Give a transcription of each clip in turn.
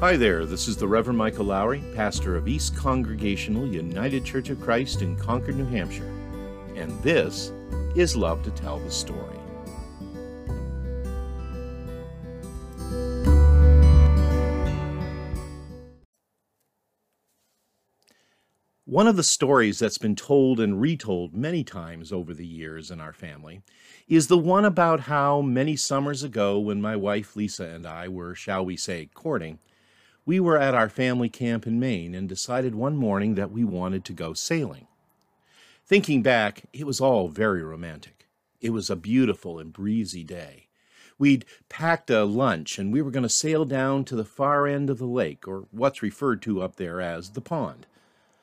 Hi there, this is the Reverend Michael Lowry, pastor of East Congregational United Church of Christ in Concord, New Hampshire. And this is Love to Tell the Story. One of the stories that's been told and retold many times over the years in our family is the one about how many summers ago, when my wife Lisa and I were, shall we say, courting, we were at our family camp in Maine and decided one morning that we wanted to go sailing. Thinking back, it was all very romantic. It was a beautiful and breezy day. We'd packed a lunch and we were going to sail down to the far end of the lake, or what's referred to up there as the pond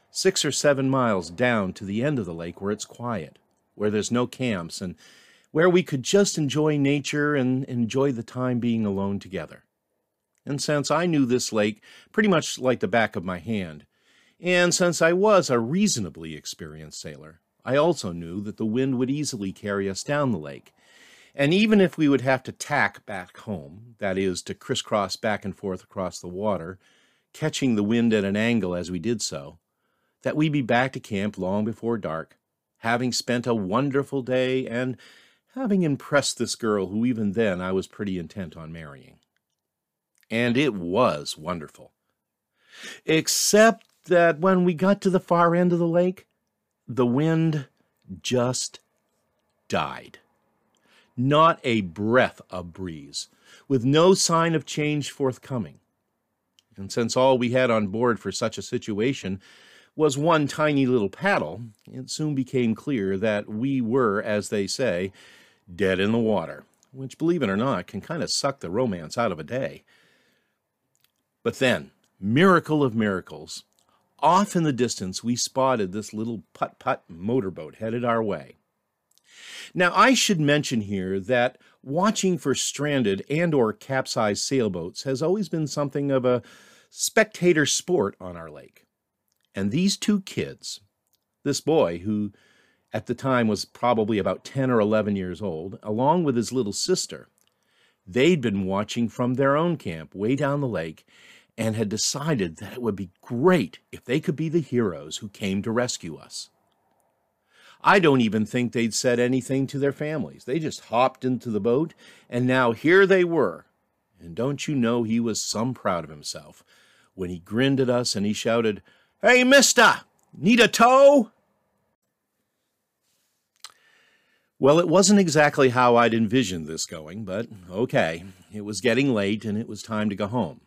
six or seven miles down to the end of the lake where it's quiet, where there's no camps, and where we could just enjoy nature and enjoy the time being alone together. And since I knew this lake pretty much like the back of my hand, and since I was a reasonably experienced sailor, I also knew that the wind would easily carry us down the lake. And even if we would have to tack back home, that is, to crisscross back and forth across the water, catching the wind at an angle as we did so, that we'd be back to camp long before dark, having spent a wonderful day and having impressed this girl who even then I was pretty intent on marrying. And it was wonderful. Except that when we got to the far end of the lake, the wind just died. Not a breath of breeze, with no sign of change forthcoming. And since all we had on board for such a situation was one tiny little paddle, it soon became clear that we were, as they say, dead in the water, which, believe it or not, can kind of suck the romance out of a day. But then, miracle of miracles, off in the distance we spotted this little putt-putt motorboat headed our way. Now, I should mention here that watching for stranded and or capsized sailboats has always been something of a spectator sport on our lake. And these two kids, this boy who at the time was probably about 10 or 11 years old, along with his little sister, they'd been watching from their own camp way down the lake and had decided that it would be great if they could be the heroes who came to rescue us. I don't even think they'd said anything to their families. They just hopped into the boat, and now here they were. And don't you know he was some proud of himself when he grinned at us and he shouted, Hey, mister, need a tow? Well, it wasn't exactly how I'd envisioned this going, but okay. It was getting late and it was time to go home.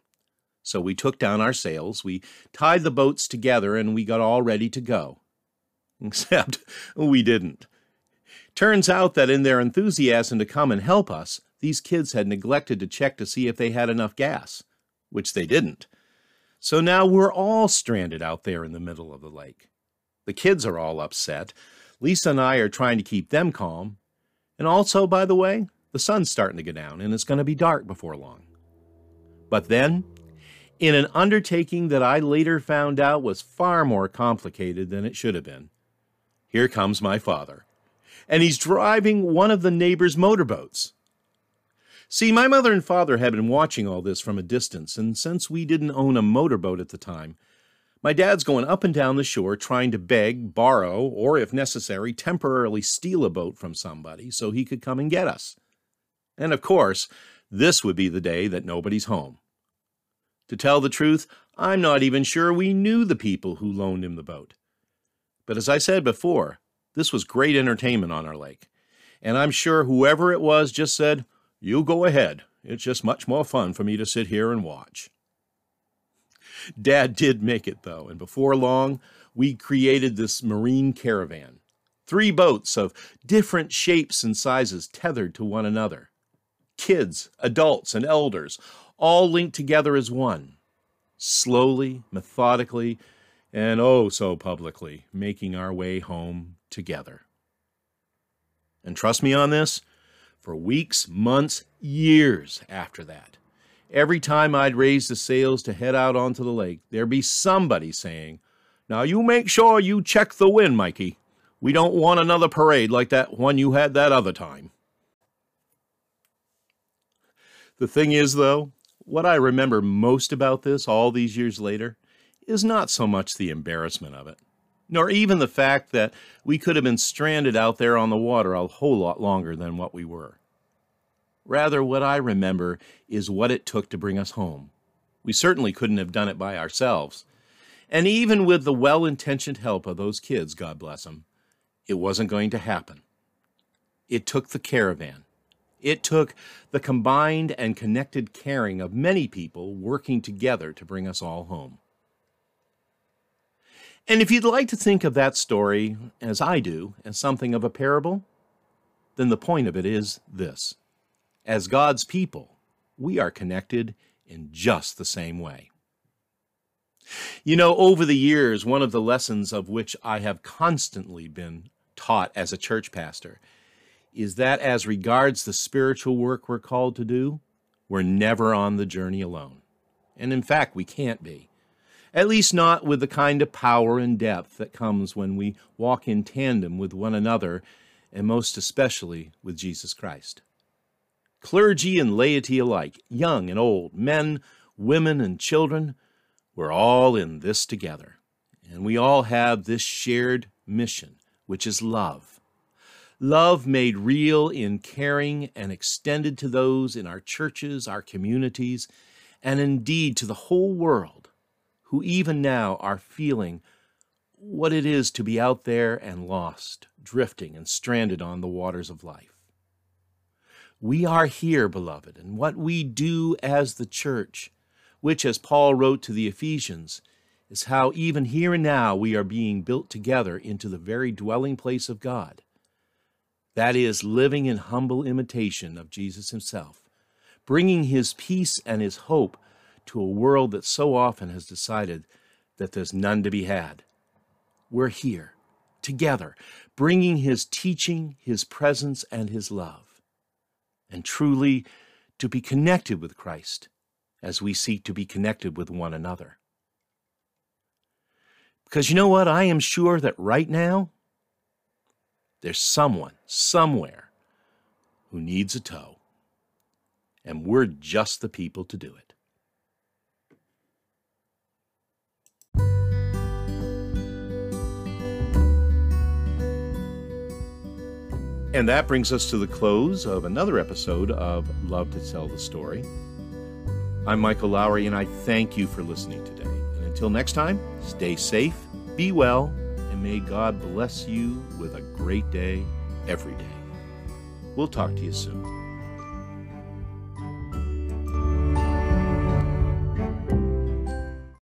So we took down our sails, we tied the boats together, and we got all ready to go. Except we didn't. Turns out that in their enthusiasm to come and help us, these kids had neglected to check to see if they had enough gas, which they didn't. So now we're all stranded out there in the middle of the lake. The kids are all upset. Lisa and I are trying to keep them calm. And also, by the way, the sun's starting to go down and it's going to be dark before long. But then, in an undertaking that I later found out was far more complicated than it should have been, here comes my father. And he's driving one of the neighbor's motorboats. See, my mother and father had been watching all this from a distance, and since we didn't own a motorboat at the time, my dad's going up and down the shore trying to beg, borrow, or if necessary, temporarily steal a boat from somebody so he could come and get us. And of course, this would be the day that nobody's home. To tell the truth, I'm not even sure we knew the people who loaned him the boat. But as I said before, this was great entertainment on our lake. And I'm sure whoever it was just said, you go ahead. It's just much more fun for me to sit here and watch. Dad did make it, though, and before long, we created this marine caravan. Three boats of different shapes and sizes tethered to one another. Kids, adults, and elders, all linked together as one. Slowly, methodically, and oh so publicly, making our way home together. And trust me on this, for weeks, months, years after that. Every time I'd raise the sails to head out onto the lake, there'd be somebody saying, Now you make sure you check the wind, Mikey. We don't want another parade like that one you had that other time. The thing is, though, what I remember most about this all these years later is not so much the embarrassment of it, nor even the fact that we could have been stranded out there on the water a whole lot longer than what we were. Rather, what I remember is what it took to bring us home. We certainly couldn't have done it by ourselves. And even with the well intentioned help of those kids, God bless them, it wasn't going to happen. It took the caravan. It took the combined and connected caring of many people working together to bring us all home. And if you'd like to think of that story, as I do, as something of a parable, then the point of it is this As God's people, we are connected in just the same way. You know, over the years, one of the lessons of which I have constantly been taught as a church pastor is that as regards the spiritual work we're called to do, we're never on the journey alone. And in fact, we can't be. At least not with the kind of power and depth that comes when we walk in tandem with one another, and most especially with Jesus Christ. Clergy and laity alike, young and old, men, women, and children, we're all in this together. And we all have this shared mission, which is love Love made real in caring and extended to those in our churches, our communities, and indeed to the whole world who even now are feeling what it is to be out there and lost, drifting and stranded on the waters of life. We are here, beloved, and what we do as the church, which, as Paul wrote to the Ephesians, is how even here and now we are being built together into the very dwelling place of God. That is, living in humble imitation of Jesus himself, bringing his peace and his hope to a world that so often has decided that there's none to be had. We're here, together, bringing his teaching, his presence, and his love. And truly, to be connected with Christ as we seek to be connected with one another. Because you know what? I am sure that right now, there's someone, somewhere, who needs a tow. And we're just the people to do it. And that brings us to the close of another episode of Love to Tell the Story. I'm Michael Lowry, and I thank you for listening today. And until next time, stay safe, be well, and may God bless you with a great day every day. We'll talk to you soon.